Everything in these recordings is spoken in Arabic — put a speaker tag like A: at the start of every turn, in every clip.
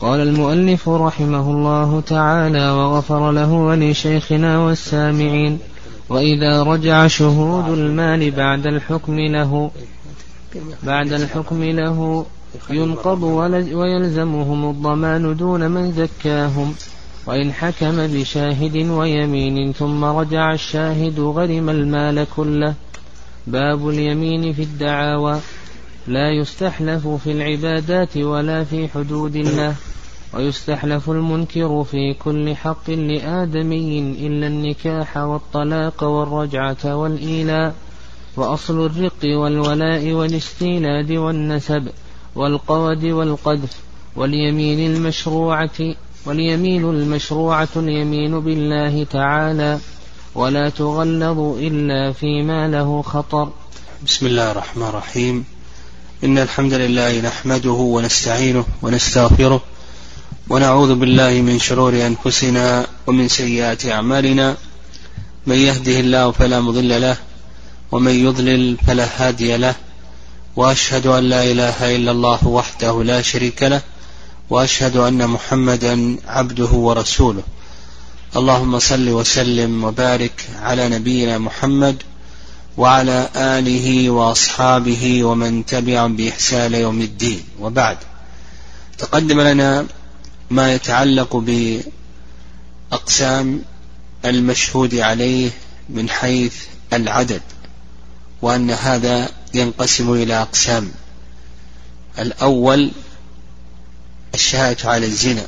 A: قال المؤلف رحمه الله تعالى وغفر له ولشيخنا والسامعين وإذا رجع شهود المال بعد الحكم له بعد الحكم له ينقض ويلزمهم الضمان دون من زكاهم وإن حكم بشاهد ويمين ثم رجع الشاهد غرم المال كله. باب اليمين في الدعاوى. لا يستحلف في العبادات ولا في حدود الله ويستحلف المنكر في كل حق لآدمي إلا النكاح والطلاق والرجعة والإيلاء وأصل الرق والولاء والاستيلاد والنسب والقود والقذف واليمين المشروعة واليمين المشروعة اليمين بالله تعالى ولا تغلظ إلا فيما له خطر.
B: بسم الله الرحمن الرحيم. إن الحمد لله نحمده ونستعينه ونستغفره ونعوذ بالله من شرور أنفسنا ومن سيئات أعمالنا. من يهده الله فلا مضل له ومن يضلل فلا هادي له. وأشهد أن لا إله إلا الله وحده لا شريك له وأشهد أن محمدا عبده ورسوله. اللهم صل وسلم وبارك على نبينا محمد وعلى آله وأصحابه ومن تبعهم بإحسان يوم الدين. وبعد تقدم لنا ما يتعلق بأقسام المشهود عليه من حيث العدد وأن هذا ينقسم إلى أقسام. الأول الشهادة على الزنا.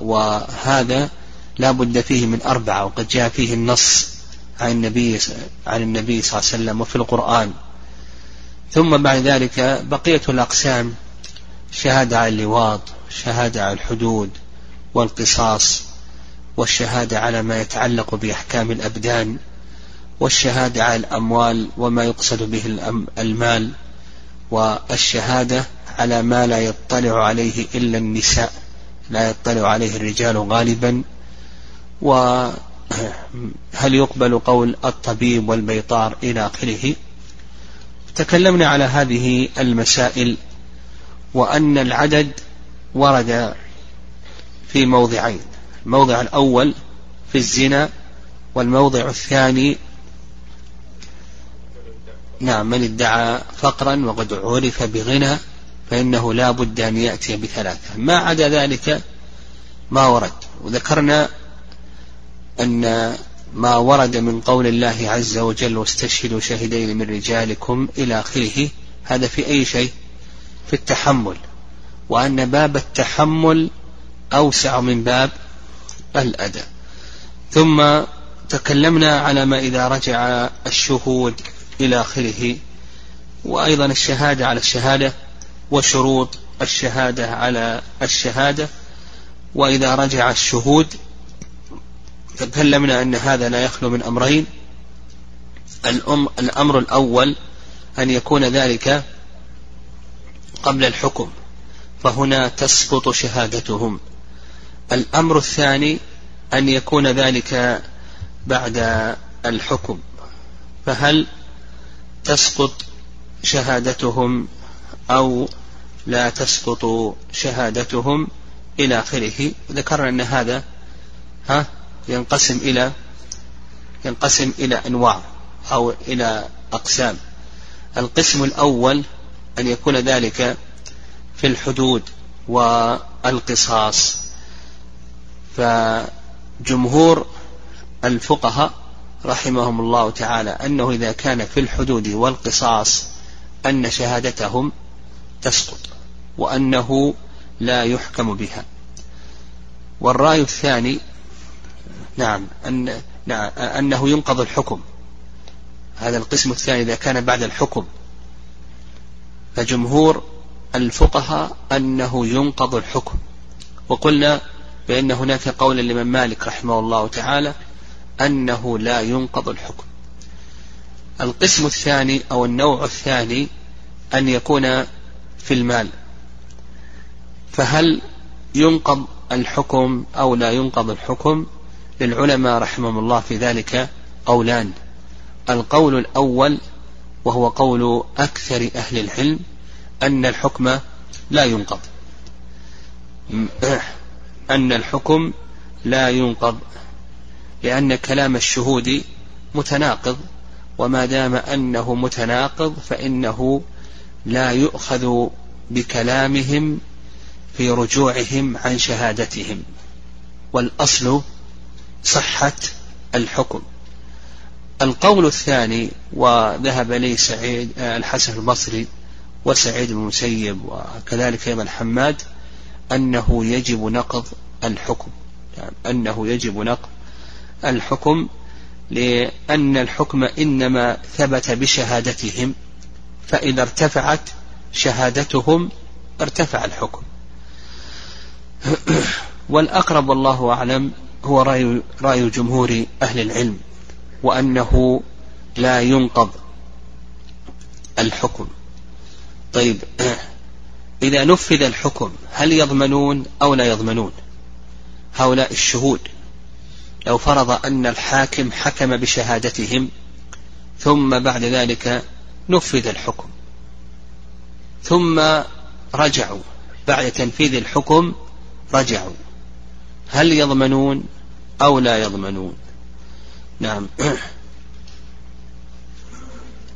B: وهذا لا بد فيه من أربعة وقد جاء فيه النص. عن النبي عن النبي صلى الله عليه وسلم وفي القرآن. ثم بعد ذلك بقية الأقسام شهادة على اللواط شهادة على الحدود والقصاص والشهادة على ما يتعلق بأحكام الأبدان والشهادة على الأموال وما يقصد به المال والشهادة على ما لا يطلع عليه إلا النساء لا يطلع عليه الرجال غالبا وهل يقبل قول الطبيب والبيطار إلى آخره؟ تكلمنا على هذه المسائل وأن العدد ورد في موضعين الموضع الأول في الزنا والموضع الثاني نعم من ادعى فقرا وقد عرف بغنى فإنه لا بد أن يأتي بثلاثة. ما عدا ذلك ما ورد. وذكرنا أن ما ورد من قول الله عز وجل واستشهدوا شاهدين من رجالكم إلى آخره هذا في أي شيء؟ في التحمل. وأن باب التحمل أوسع من باب الأداء. ثم تكلمنا على ما إذا رجع الشهود إلى آخره وأيضا الشهادة على الشهادة وشروط الشهادة على الشهادة. وإذا رجع الشهود تكلمنا أن هذا لا يخلو من أمرين. الأم الأمر الأول أن يكون ذلك قبل الحكم فهنا تسقط شهادتهم. الأمر الثاني أن يكون ذلك بعد الحكم فهل تسقط شهادتهم أو لا تسقط شهادتهم إلى آخره؟ ذكرنا أن هذا ها؟ ينقسم إلى ينقسم إلى أنواع أو إلى أقسام. القسم الأول أن يكون ذلك في الحدود والقصاص. فجمهور الفقهاء رحمهم الله تعالى أنه إذا كان في الحدود والقصاص أن شهادتهم تسقط وأنه لا يحكم بها. والرأي الثاني نعم أن نعم أنه ينقض الحكم. هذا القسم الثاني إذا كان بعد الحكم. فجمهور الفقهاء أنه ينقض الحكم. وقلنا بأن هناك قولا لمن مالك رحمه الله تعالى أنه لا ينقض الحكم. القسم الثاني أو النوع الثاني أن يكون في المال. فهل ينقض الحكم أو لا ينقض الحكم؟ للعلماء رحمهم الله في ذلك قولان. القول الأول وهو قول أكثر أهل العلم أن الحكم لا ينقض. أن الحكم لا ينقض لأن كلام الشهود متناقض وما دام أنه متناقض فإنه لا يؤخذ بكلامهم في رجوعهم عن شهادتهم. والأصل صحة الحكم. القول الثاني وذهب لي سعيد آه، الحسن البصري وسعيد بن المسيب وكذلك أيضا حماد أنه يجب نقض الحكم. يعني أنه يجب نقض الحكم لأن الحكم إنما ثبت بشهادتهم فإذا ارتفعت شهادتهم ارتفع الحكم. والأقرب والله أعلم هو رأي, رأي جمهور أهل العلم وأنه لا ينقض الحكم. طيب إذا نفذ الحكم هل يضمنون أو لا يضمنون؟ هؤلاء الشهود لو فرض أن الحاكم حكم بشهادتهم ثم بعد ذلك نفذ الحكم. ثم رجعوا بعد تنفيذ الحكم رجعوا. هل يضمنون أو لا يضمنون؟ نعم.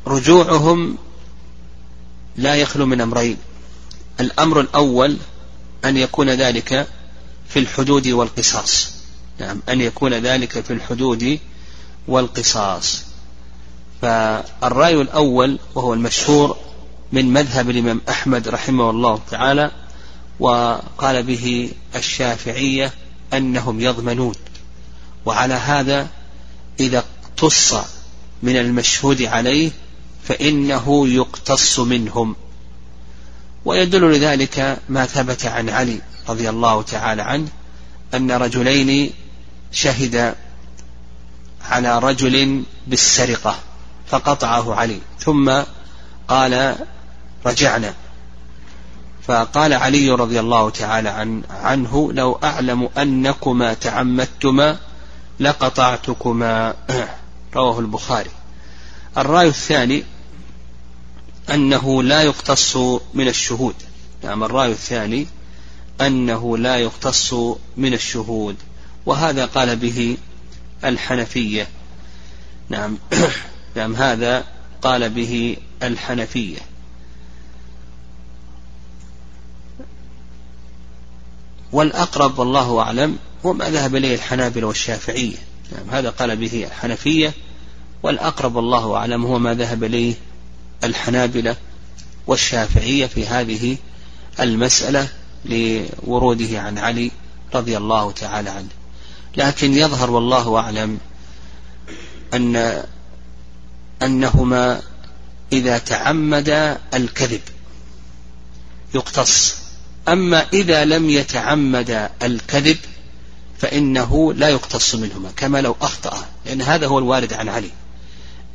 B: رجوعهم لا يخلو من أمرين. الأمر الأول أن يكون ذلك في الحدود والقصاص. نعم أن يكون ذلك في الحدود والقصاص. فالرأي الأول وهو المشهور من مذهب الإمام أحمد رحمه الله تعالى وقال به الشافعية أنهم يضمنون. وعلى هذا إذا اقتص من المشهود عليه فإنه يقتص منهم. ويدل لذلك ما ثبت عن علي رضي الله تعالى عنه أن رجلين شهد على رجل بالسرقة فقطعه علي. ثم قال رجعنا. فقال علي رضي الله تعالى عن عنه لو أعلم أنكما تعمدتما لقطعتكما. رواه البخاري. الرأي الثاني أنه لا يقتص من الشهود. نعم الرأي الثاني أنه لا يقتص من الشهود وهذا قال به الحنفية. نعم نعم هذا قال به الحنفية. والأقرب والله أعلم هو ما ذهب إليه الحنابلة والشافعية. نعم هذا قال به الحنفية. والأقرب والله أعلم هو ما ذهب إليه الحنابلة والشافعية في هذه المسألة لوروده عن علي رضي الله تعالى عنه. لكن يظهر والله أعلم أن أنهما إذا تعمد الكذب يقتص. أما إذا لم يتعمد الكذب فإنه لا يقتص منهما كما لو أخطأ لأن هذا هو الوارد عن علي.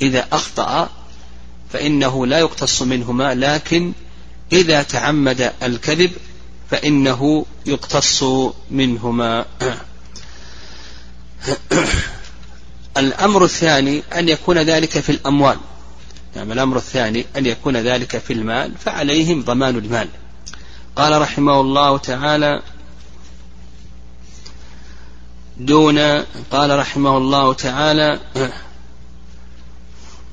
B: إذا أخطأ فإنه لا يقتص منهما لكن إذا تعمد الكذب فإنه يقتص منهما. الأمر الثاني أن يكون ذلك في الأموال. يعني الأمر الثاني أن يكون ذلك في المال فعليهم ضمان المال. قال رحمه الله تعالى دون قال رحمه الله تعالى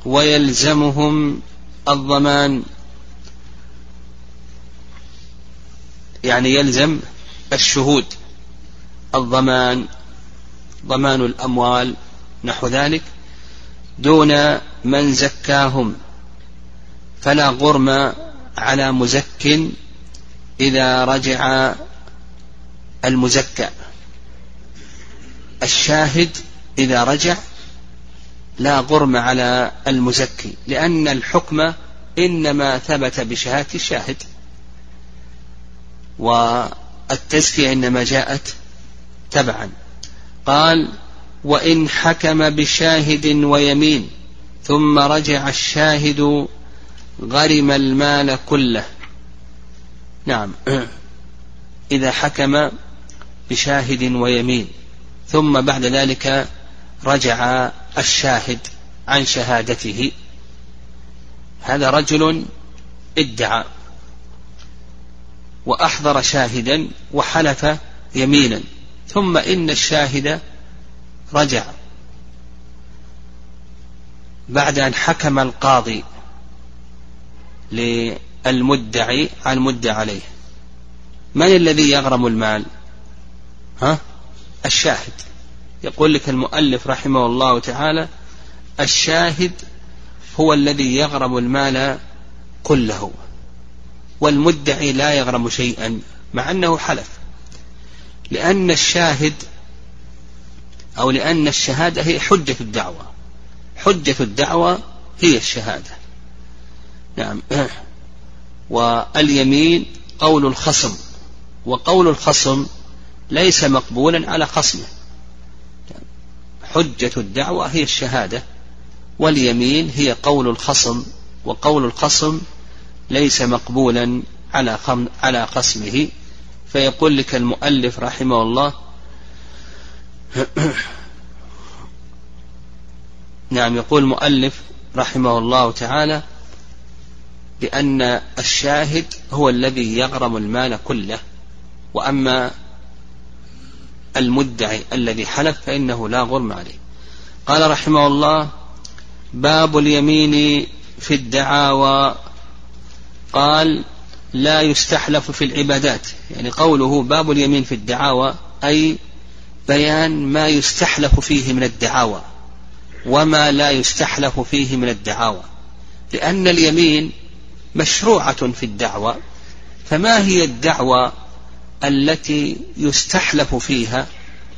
B: ويلزمهم الضمان. يعني يلزم الشهود الضمان ضمان الأموال نحو ذلك دون من زكاهم. فلا غرم على مزك إذا رجع المزكى. الشاهد إذا رجع لا غرم على المزكي لأن الحكم إنما ثبت بشهادة الشاهد. والتزكية إنما جاءت تبعا. قال وإن حكم بشاهد ويمين ثم رجع الشاهد غرم المال كله. نعم. إذا حكم بشاهد ويمين ثم بعد ذلك رجع الشاهد عن شهادته. هذا رجل ادعى وأحضر شاهدا وحلف يمينا ثم إن الشاهد رجع. بعد أن حكم القاضي للمدعي على المدعى عليه. من الذي يغرم المال؟ ها؟ الشاهد. يقول لك المؤلف رحمه الله تعالى الشاهد هو الذي يغرم المال كله والمدعي لا يغرم شيئا مع أنه حلف. لأن الشاهد أو لأن الشهادة هي حجة الدعوة. حجة الدعوة هي الشهادة. نعم. واليمين قول الخصم وقول الخصم ليس مقبولا على خصمه. حجة الدعوة هي الشهادة واليمين هي قول الخصم وقول الخصم ليس مقبولا على على خصمه. فيقول لك المؤلف رحمه الله نعم يقول المؤلف رحمه الله تعالى بأن الشاهد هو الذي يغرم المال كله وأما المدعي الذي حلف فإنه لا غرم عليه. قال رحمه الله باب اليمين في الدعاوى. قال لا يستحلف في العبادات. يعني قوله باب اليمين في الدعاوى أي بيان ما يستحلف فيه من الدعاوى وما لا يستحلف فيه من الدعاوى. لأن اليمين مشروعة في الدعوة فما هي الدعوة التي يستحلف فيها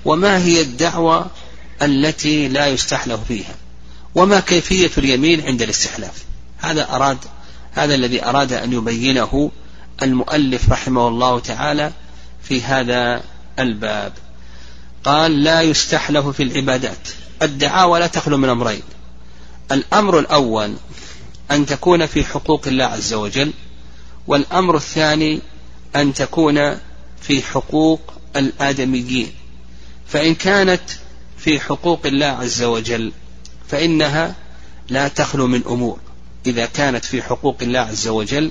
B: وما هي الدعوة التي لا يستحلف فيها؟ وما كيفية اليمين عند الاستحلاف؟ هذا أراد هذا الذي أراد أن يبينه المؤلف رحمه الله تعالى في هذا الباب. قال لا يستحلف في العبادات. الدعاوى لا تخلو من أمرين. الأمر الأول أن تكون في حقوق الله عز وجل والأمر الثاني أن تكون في حقوق الآدميين. فإن كانت في حقوق الله عز وجل فإنها لا تخلو من أمور. إذا كانت في حقوق الله عز وجل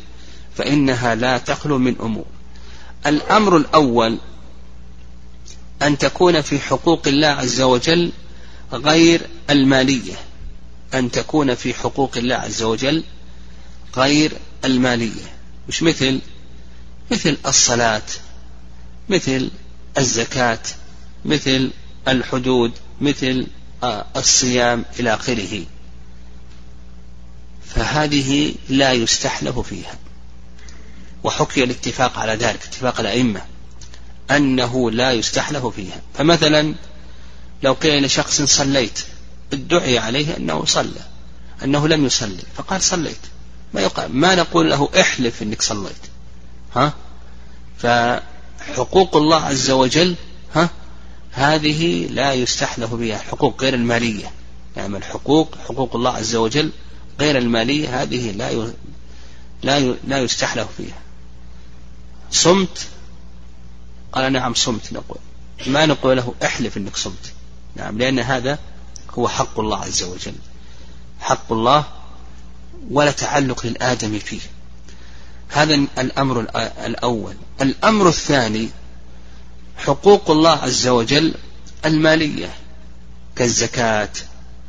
B: فإنها لا تخلو من أمور. الأمر الأول أن تكون في حقوق الله عز وجل غير المالية. أن تكون في حقوق الله عز وجل غير المالية. مش مثل مثل الصلاة مثل الزكاة مثل الحدود مثل آه، الصيام إلى آخره. فهذه لا يستحلف فيها. وحكي الاتفاق على ذلك اتفاق الأئمة أنه لا يستحلف فيها. فمثلا لو قيل لشخص صليت ادعي عليه أنه صلى أنه لم يصلي فقال صليت. ما يقال ما نقول له احلف أنك صليت. ها؟ فحقوق الله عز وجل ها؟ هذه لا يستحلف بها حقوق غير المالية. يعني الحقوق حقوق الله عز وجل غير المالية هذه لا لا لا يستحلف فيها صمت؟ قال نعم صمت نقول. ما نقول له احلف إنك صمت. نعم لأن هذا هو حق الله عز وجل. حق الله ولا تعلق للآدم فيه. هذا الأمر الأول. الأمر الثاني حقوق الله عز وجل المالية كالزكاة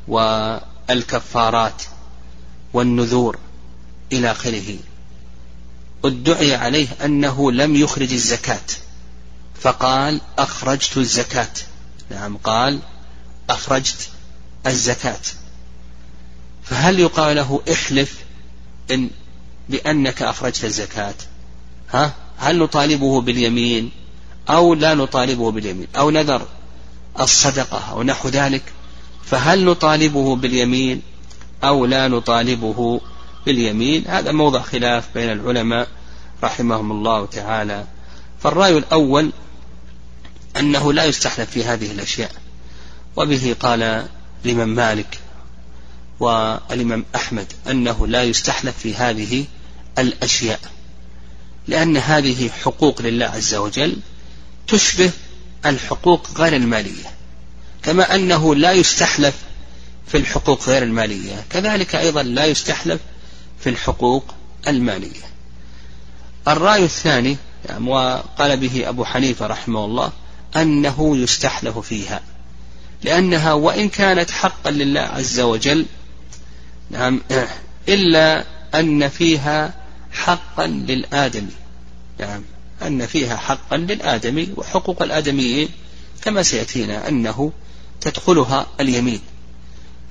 B: والكفارات والنذور إلى آخره. ادعي عليه أنه لم يخرج الزكاة. فقال أخرجت الزكاة. نعم قال أخرجت الزكاة. فهل يقال له احلف إن بأنك أخرجت الزكاة؟ ها؟ هل نطالبه باليمين أو لا نطالبه باليمين؟ أو نذر الصدقة أو نحو ذلك؟ فهل نطالبه باليمين أو لا نطالبه باليمين؟ هذا موضع خلاف بين العلماء رحمهم الله تعالى. فالرأي الأول أنه لا يستحلف في هذه الأشياء. وبه قال الإمام مالك والإمام أحمد أنه لا يستحلف في هذه الأشياء لأن هذه حقوق لله عز وجل تشبه الحقوق غير المالية كما أنه لا يستحلف في الحقوق غير المالية كذلك أيضا لا يستحلف في الحقوق المالية. الرأي الثاني وقال به أبو حنيفة رحمه الله أنه يستحلف فيها. لأنها وإن كانت حقا لله عز وجل نعم إلا أن فيها حقا للآدمي. نعم أن فيها حقا للآدمي وحقوق الآدميين كما سيأتينا أنه تدخلها اليمين.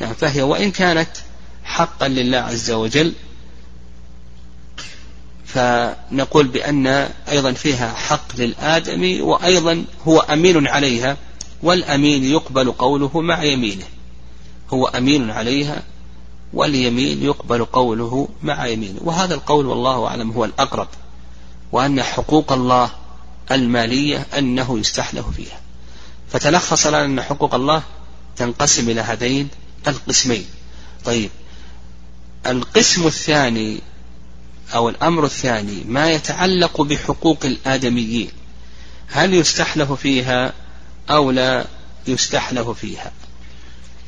B: نعم فهي وإن كانت حقا لله عز وجل فنقول بأن أيضا فيها حق للآدمي وأيضا هو أمين عليها. والأمين يقبل قوله مع يمينه. هو أمين عليها واليمين يقبل قوله مع يمينه. وهذا القول والله أعلم هو الأقرب وأن حقوق الله المالية أنه يستحله فيها. فتلخص لنا أن حقوق الله تنقسم إلى هذين القسمين. طيب القسم الثاني أو الأمر الثاني ما يتعلق بحقوق الآدميين. هل يستحلف فيها أو لا يستحلف فيها.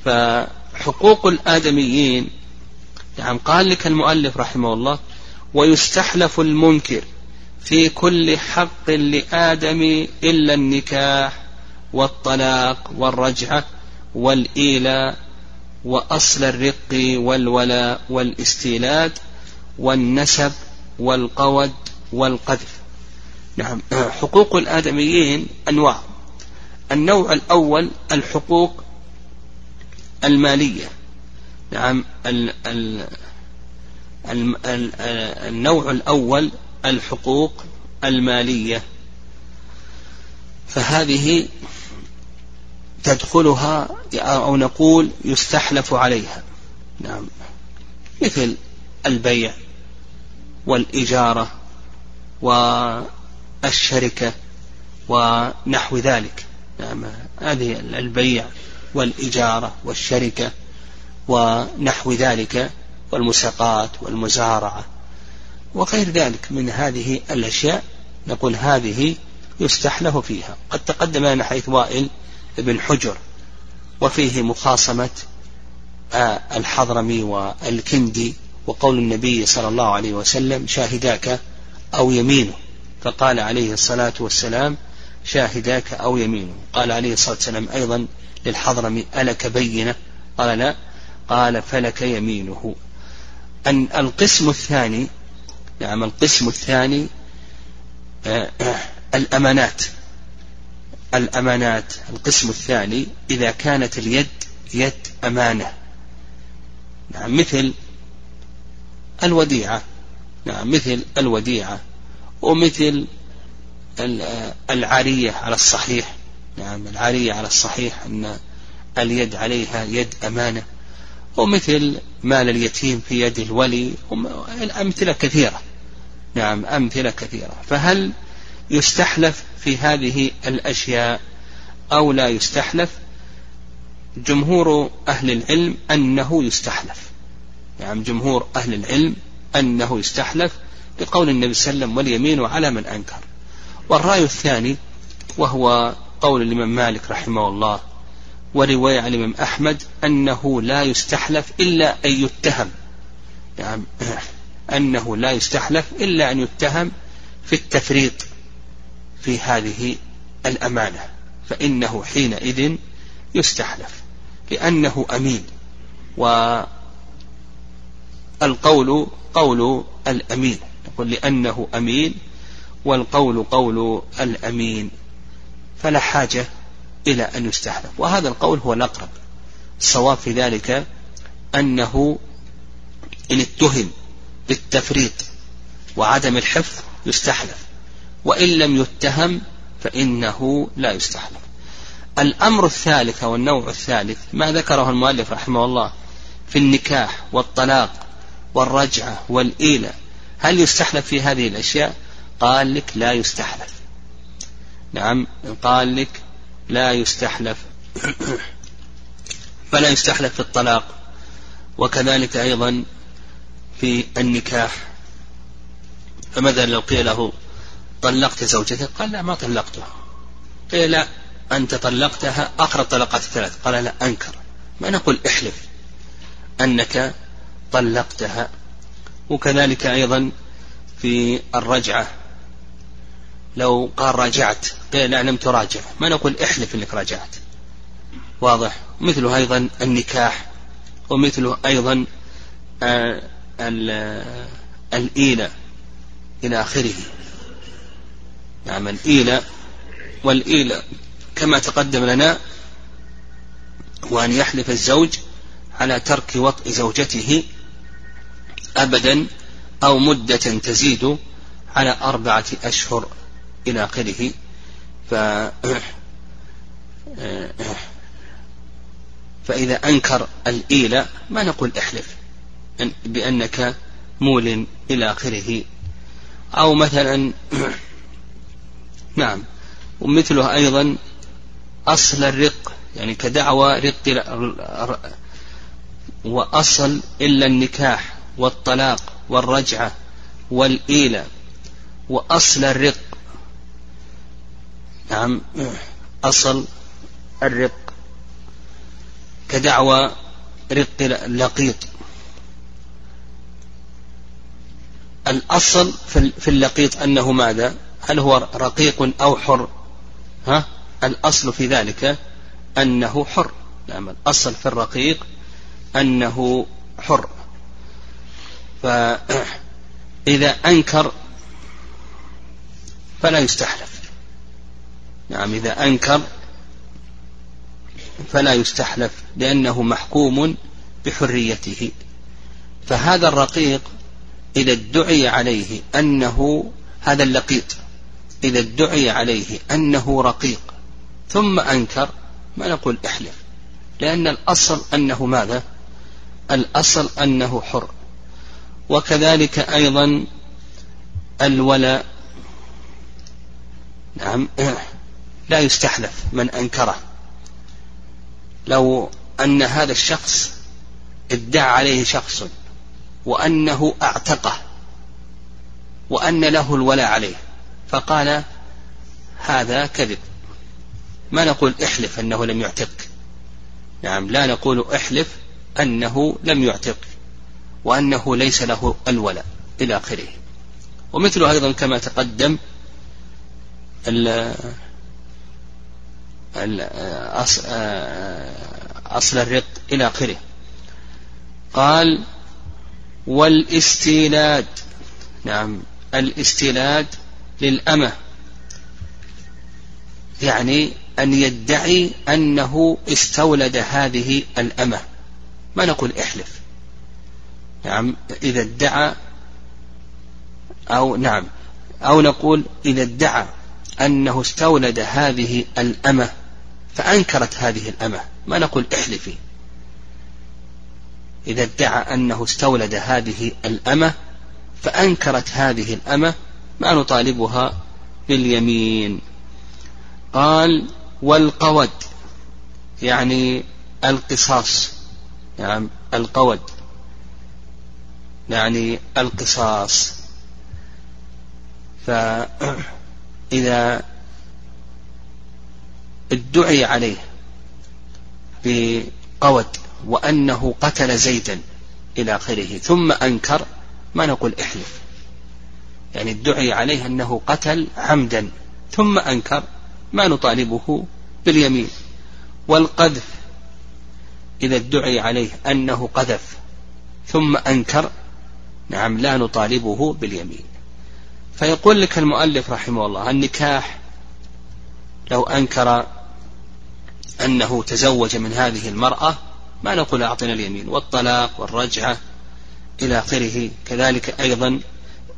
B: فحقوق الآدميين نعم قال لك المؤلف رحمه الله ويستحلف المنكر في كل حق لآدم إلا النكاح والطلاق والرجعة والإيلاء وأصل الرق والولاء والاستيلاد والنسب والقود والقذف. نعم حقوق الآدميين أنواع. النوع الأول الحقوق المالية. نعم ال ال ال النوع الأول الحقوق المالية. فهذه تدخلها أو نقول يستحلف عليها. نعم مثل البيع والإجارة والشركة ونحو ذلك. نعم. هذه البيع والإجارة والشركة ونحو ذلك والمساقات والمزارعة وغير ذلك من هذه الأشياء نقول هذه يستحلف فيها. قد تقدم لنا حيث وائل بن حجر وفيه مخاصمة آه، الحضرمي والكندي وقول النبي صلى الله عليه وسلم شاهداك أو يمينه. فقال عليه الصلاة والسلام شاهداك أو يمينه. قال عليه الصلاة والسلام أيضا للحضرمي ألك بينة؟ قال لا. قال فلك يمينه. أن القسم الثاني نعم القسم الثاني آه، الأمانات. الأمانات. القسم الثاني إذا كانت اليد يد أمانة. نعم مثل الوديعة. نعم مثل الوديعة. ومثل العارية على الصحيح. نعم العارية على الصحيح أن اليد عليها يد أمانة ومثل مال اليتيم في يد الولي الأمثلة كثيرة. نعم أمثلة كثيرة. فهل يستحلف في هذه الأشياء أو لا يستحلف؟ جمهور أهل العلم أنه يستحلف. نعم جمهور أهل العلم أنه يستحلف لقول النبي صلى الله عليه وسلم واليمين على من أنكر. والرأي الثاني وهو قول الإمام مالك رحمه الله ورواية عن الإمام أحمد أنه لا يستحلف إلا أن يتهم. يعني أنه لا يستحلف إلا أن يتهم في التفريط في هذه الأمانة فإنه حينئذ يستحلف لأنه أمين. والقول قول الأمين نقول لأنه أمين والقول قول الأمين فلا حاجة إلى أن يستحلف وهذا القول هو الأقرب. الصواب في ذلك أنه إن اتهم بالتفريط وعدم الحفظ يستحلف وإن لم يتهم فإنه لا يستحلف الأمر الثالث أو النوع الثالث ما ذكره المؤلف رحمه الله في النكاح والطلاق والرجعة والإيلة هل يستحلف في هذه الأشياء؟ قال لك لا يستحلف. نعم قال لك لا يستحلف. فلا يستحلف في الطلاق. وكذلك أيضا في النكاح. فماذا لو قيل له طلقت زوجتك؟ قال لا ما طلقته قيل لا أنت طلقتها آخر الطلقات الثلاث. قال لا أنكر. ما نقول احلف أنك طلقتها. وكذلك أيضا في الرجعة. لو قال راجعت قيل لم تراجع. ما نقول احلف إنك راجعت. واضح. مثله أيضا النكاح ومثله أيضا آه، الإيلة إلى آخره. نعم الإيلة والإيلة. كما تقدم لنا وأن يحلف الزوج على ترك وطء زوجته أبدا أو مدة تزيد على أربعة أشهر. إلى آخره. ف فإذا أنكر الإيلة ما نقول احلف بأنك مول إلى آخره. أو مثلا نعم ومثله أيضا أصل الرق يعني كدعوى رق وأصل إلا النكاح والطلاق والرجعة والإيلة وأصل الرق نعم. أصل الرق. كدعوى رق لقيط. الأصل في اللقيط أنه ماذا؟ هل هو رقيق أو حر؟ ها؟ الأصل في ذلك أنه حر. نعم الأصل في الرقيق أنه حر. فإذا أنكر فلا يستحلف. نعم إذا أنكر فلا يستحلف لأنه محكوم بحريته. فهذا الرقيق إذا ادعي عليه أنه هذا اللقيط إذا ادعي عليه أنه رقيق ثم أنكر ما نقول احلف لأن الأصل أنه ماذا؟ الأصل أنه حر. وكذلك أيضا الولاء. نعم. لا يستحلف من أنكره. لو أن هذا الشخص ادعى عليه شخص وأنه أعتقه وأن له الولاء عليه فقال هذا كذب. ما نقول احلف أنه لم يعتق. نعم لا نقول احلف أنه لم يعتق وأنه ليس له الولاء إلى آخره. ومثله أيضا كما تقدم أصل الرق إلى آخره. قال والإستيلاد نعم الإستيلاد للأمة. يعني أن يدعي أنه استولد هذه الأمة. ما نقول إحلف. نعم إذا ادعى أو نعم أو نقول إذا ادعى أنه استولد هذه الأمة فأنكرت هذه الأمة. ما نقول احلفي. إذا ادعى أنه استولد هذه الأمة فأنكرت هذه الأمة ما نطالبها باليمين. قال والقود يعني القصاص. يعني القود يعني القصاص. فإذا ادعي عليه بقود وأنه قتل زيدا إلى آخره ثم أنكر ما نقول إحلف. يعني ادعي عليه أنه قتل عمدا ثم أنكر ما نطالبه باليمين. والقذف إذا ادعي عليه أنه قذف ثم أنكر نعم لا نطالبه باليمين. فيقول لك المؤلف رحمه الله النكاح لو أنكر أنه تزوج من هذه المرأة ما نقول أعطنا اليمين والطلاق والرجعة إلى آخره. كذلك أيضا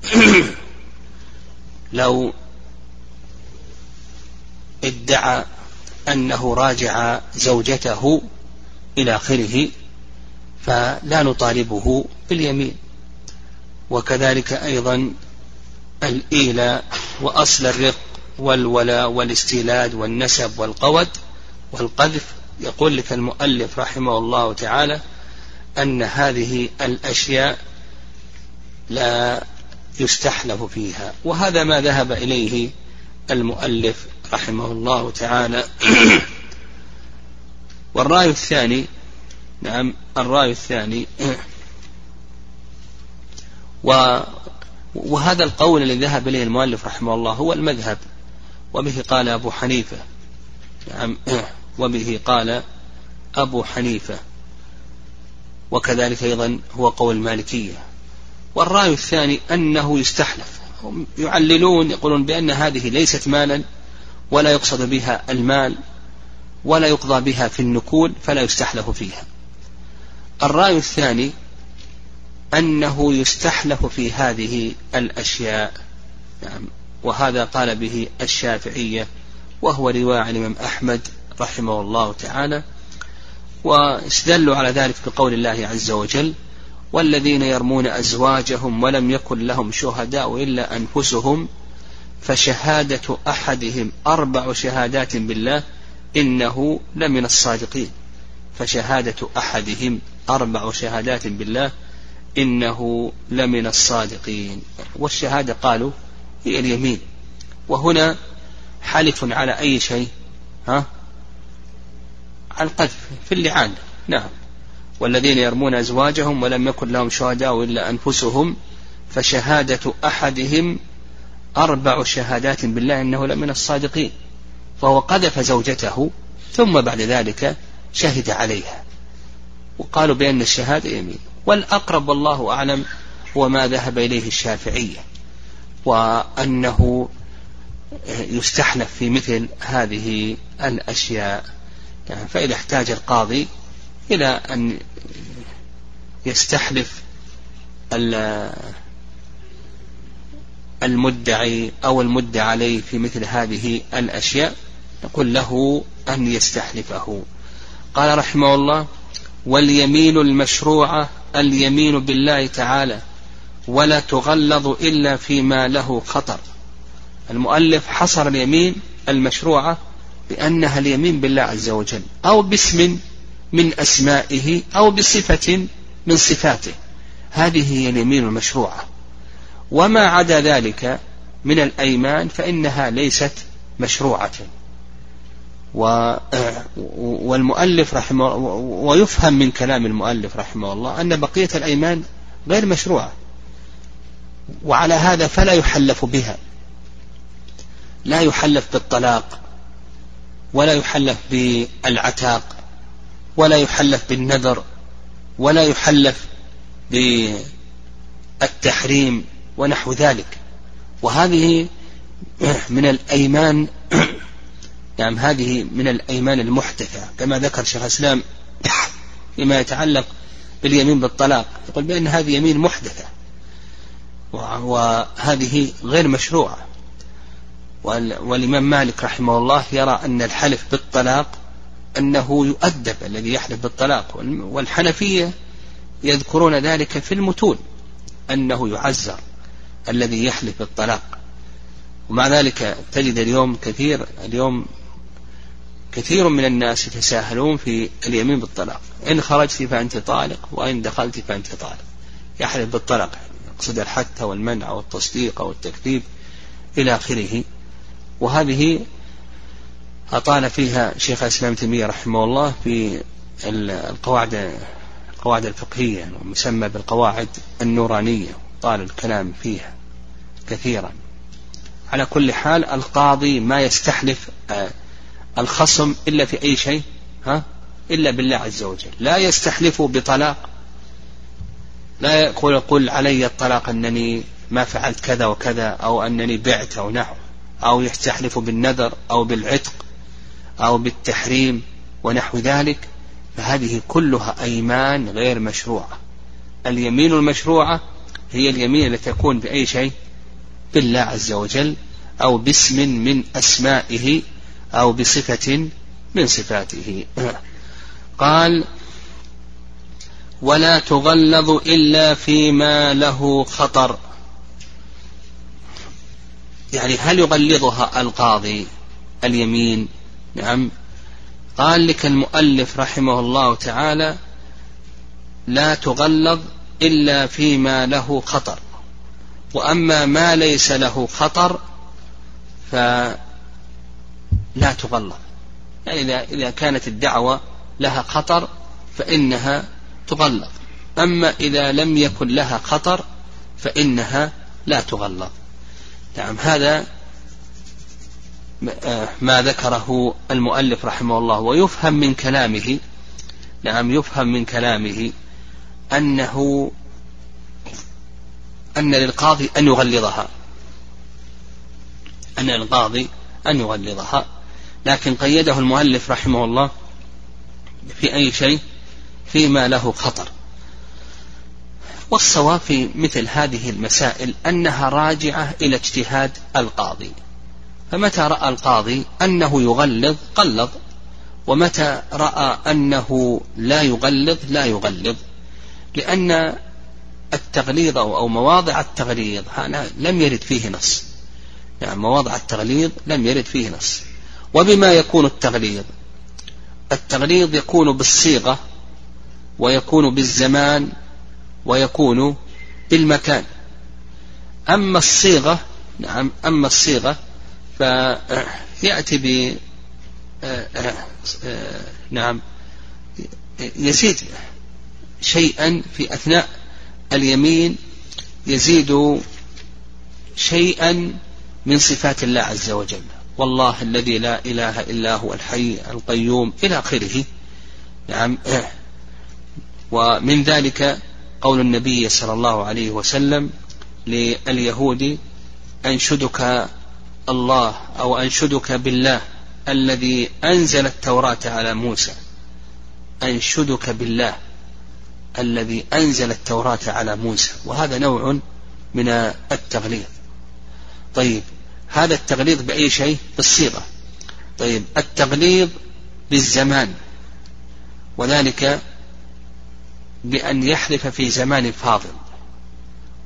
B: لو ادعى أنه راجع زوجته إلى آخره فلا نطالبه باليمين. وكذلك أيضا الإيلاء وأصل الرق والولاء والاستيلاد والنسب والقود والقذف. يقول لك المؤلف رحمه الله تعالى أن هذه الأشياء لا يستحلف فيها. وهذا ما ذهب إليه المؤلف رحمه الله تعالى. والرأي الثاني نعم الرأي الثاني. وهذا القول الذي ذهب إليه المؤلف رحمه الله هو المذهب وبه قال أبو حنيفة. نعم وبه قال أبو حنيفة. وكذلك أيضا هو قول المالكية. والرأي الثاني أنه يستحلف. هم يعللون يقولون بأن هذه ليست مالا ولا يقصد بها المال ولا يقضى بها في النكول فلا يستحلف فيها. الرأي الثاني أنه يستحلف في هذه الأشياء. نعم. وهذا قال به الشافعية وهو رواية عن الإمام أحمد رحمه الله تعالى. واستدلوا على ذلك بقول الله عز وجل والذين يرمون أزواجهم ولم يكن لهم شهداء إلا أنفسهم فشهادة أحدهم أربع شهادات بالله إنه لمن الصادقين. فشهادة أحدهم أربع شهادات بالله إنه لمن الصادقين. والشهادة قالوا هي اليمين. وهنا حلف على أي شيء؟ ها؟ على القذف في اللعان. نعم. والذين يرمون أزواجهم ولم يكن لهم شهداء إلا أنفسهم فشهادة أحدهم أربع شهادات بالله إنه لمن الصادقين. فهو قذف زوجته ثم بعد ذلك شهد عليها. وقالوا بأن الشهادة يمين. والأقرب والله أعلم هو ما ذهب إليه الشافعية وأنه يستحلف في مثل هذه الأشياء. يعني فإذا احتاج القاضي إلى أن يستحلف المدعي أو المدعى عليه في مثل هذه الأشياء نقول له أن يستحلفه قال رحمه الله واليمين المشروعة اليمين بالله تعالى ولا تغلظ إلا فيما له خطر. المؤلف حصر اليمين المشروعة بأنها اليمين بالله عز وجل أو باسم من أسمائه أو بصفة من صفاته. هذه هي اليمين المشروعة. وما عدا ذلك من الأيمان فإنها ليست مشروعة. والمؤلف رحمه ويفهم من كلام المؤلف رحمه الله أن بقية الأيمان غير مشروعة وعلى هذا فلا يحلف بها. لا يحلف بالطلاق ولا يحلف بالعتاق ولا يحلف بالنذر ولا يحلف بالتحريم ونحو ذلك. وهذه من الأيمان نعم هذه من الأيمان المحدثة كما ذكر شيخ الإسلام فيما يتعلق باليمين بالطلاق يقول بأن هذه يمين محدثة وهذه غير مشروعة. والإمام مالك رحمه الله يرى أن الحلف بالطلاق أنه يؤدب الذي يحلف بالطلاق والحنفية يذكرون ذلك في المتون أنه يعزر الذي يحلف بالطلاق. ومع ذلك تجد اليوم كثير اليوم كثير من الناس يتساهلون في اليمين بالطلاق. إن خرجت فأنت طالق وإن دخلت فأنت طالق. يحلف بالطلاق. يقصد الحث والمنع والتصديق والتكذيب إلى آخره. وهذه أطال فيها شيخ الإسلام تيمية رحمه الله في القواعد القواعد الفقهية المسمى بالقواعد النورانية. طال الكلام فيها كثيرا. على كل حال القاضي ما يستحلف آه، الخصم إلا في أي شيء ها؟ إلا بالله عز وجل. لا يستحلف بطلاق. لا يقول يقول علي الطلاق أنني ما فعلت كذا وكذا أو أنني بعت أو نحو أو يستحلف بالنذر أو بالعتق أو بالتحريم ونحو ذلك. فهذه كلها أيمان غير مشروعة. اليمين المشروعة هي اليمين التي تكون بأي شيء؟ بالله عز وجل أو باسم من أسمائه أو بصفة من صفاته. قال ولا تغلظ إلا فيما له خطر. يعني هل يغلظها القاضي اليمين؟ نعم. قال لك المؤلف رحمه الله تعالى لا تغلظ إلا فيما له خطر. وأما ما ليس له خطر فلا تغلظ يعني إذا كانت الدعوة لها خطر فإنها تغلظ أما إذا لم يكن لها خطر فإنها لا تغلظ نعم هذا ما ذكره المؤلف رحمه الله ويفهم من كلامه نعم يفهم من كلامه أنه أن للقاضي أن يغلظها. أن للقاضي أن يغلظها. لكن قيده المؤلف رحمه الله في أي شيء فيما له خطر. والصواب في مثل هذه المسائل أنها راجعة إلى اجتهاد القاضي. فمتى رأى القاضي أنه يغلظ؟ قلظ. ومتى رأى أنه لا يغلظ؟ لا يغلظ. لأن التغليظ أو مواضع التغليظ لم يرد فيه نص. يعني مواضع التغليظ لم يرد فيه نص. وبما يكون التغليظ. التغليظ يكون بالصيغة ويكون بالزمان ويكون بالمكان. أما الصيغة نعم أما الصيغة فيأتي ب نعم يزيد شيئا في أثناء اليمين يزيد شيئا من صفات الله عز وجل. والله الذي لا إله إلا هو الحي القيوم إلى آخره. نعم. ومن ذلك قول النبي صلى الله عليه وسلم لليهود أنشدك الله أو أنشدك بالله الذي أنزل التوراة على موسى. أنشدك بالله الذي أنزل التوراة على موسى. وهذا نوع من التغليظ. طيب. هذا التغليظ بأي شيء؟ بالصيغة. طيب التغليظ بالزمان وذلك بأن يحلف في زمان فاضل.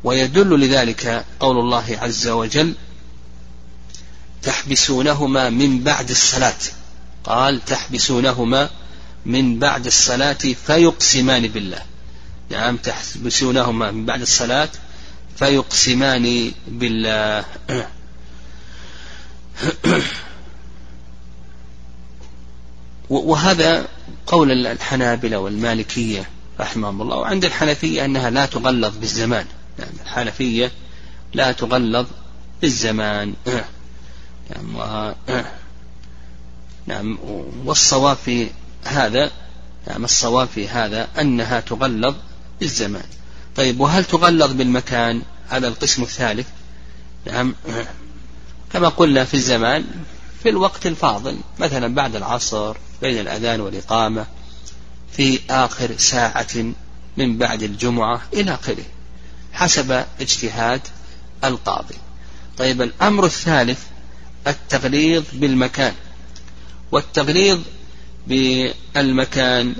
B: ويدل لذلك قول الله عز وجل تحبسونهما من بعد الصلاة. قال تحبسونهما من بعد الصلاة فيقسمان بالله. نعم تحبسونهما من بعد الصلاة فيقسمان بالله. وهذا قول الحنابلة والمالكية رحمهم الله. وعند الحنفية أنها لا تغلظ بالزمان. يعني الحنفية لا تغلظ بالزمان. نعم. نعم والصواب في هذا نعم الصواب في هذا أنها تغلظ بالزمان. طيب وهل تغلظ بالمكان؟ هذا القسم الثالث. نعم. كما قلنا في الزمان في الوقت الفاضل مثلا بعد العصر بين الأذان والإقامة في آخر ساعة من بعد الجمعة إلى آخره حسب اجتهاد القاضي. طيب الأمر الثالث التغليظ بالمكان. والتغليظ بالمكان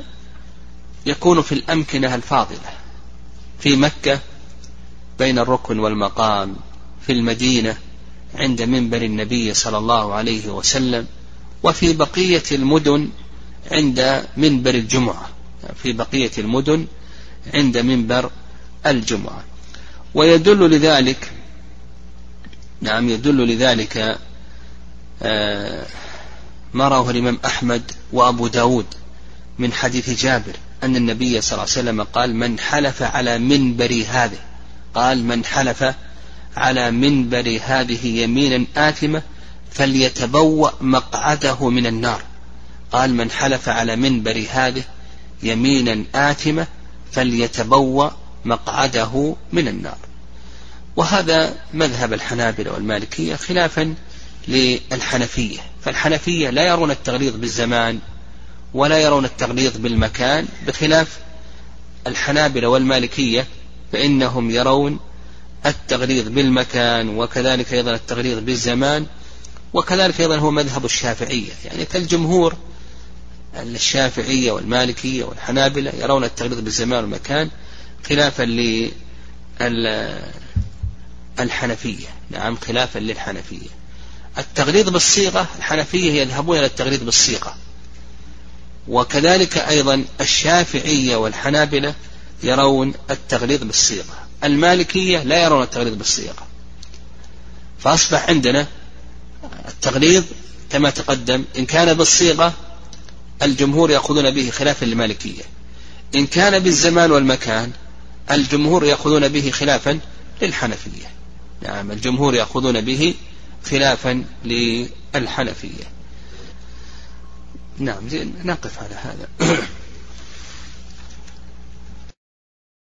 B: يكون في الأمكنة الفاضلة. في مكة بين الركن والمقام في المدينة عند منبر النبي صلى الله عليه وسلم وفي بقية المدن عند منبر الجمعة. في بقية المدن عند منبر الجمعة. ويدل لذلك نعم يدل لذلك آه، ما رواه الإمام أحمد وأبو داود من حديث جابر أن النبي صلى الله عليه وسلم قال من حلف على منبر هذه قال من حلف على منبر هذه يمينا آثمة فليتبوأ مقعده من النار. قال من حلف على منبر هذه يمينا آثمة فليتبوأ مقعده من النار. وهذا مذهب الحنابلة والمالكية خلافا للحنفية. فالحنفية لا يرون التغليظ بالزمان ولا يرون التغليظ بالمكان بخلاف الحنابلة والمالكية فإنهم يرون التغليظ بالمكان وكذلك أيضا التغليظ بالزمان وكذلك أيضا هو مذهب الشافعية. يعني كالجمهور الشافعية والمالكية والحنابلة يرون التغليظ بالزمان والمكان خلافا للحنفية نعم خلافا للحنفية. التغليظ بالصيغة الحنفية يذهبون إلى التغليظ بالصيغة. وكذلك أيضا الشافعية والحنابلة يرون التغليظ بالصيغة. المالكية لا يرون التغليظ بالصيغة فأصبح عندنا التغليظ كما تقدم إن كان بالصيغة الجمهور يأخذون به خلافا للمالكية. إن كان بالزمان والمكان الجمهور يأخذون به خلافا للحنفية. نعم الجمهور يأخذون به خلافا للحنفية. نعم نقف على هذا.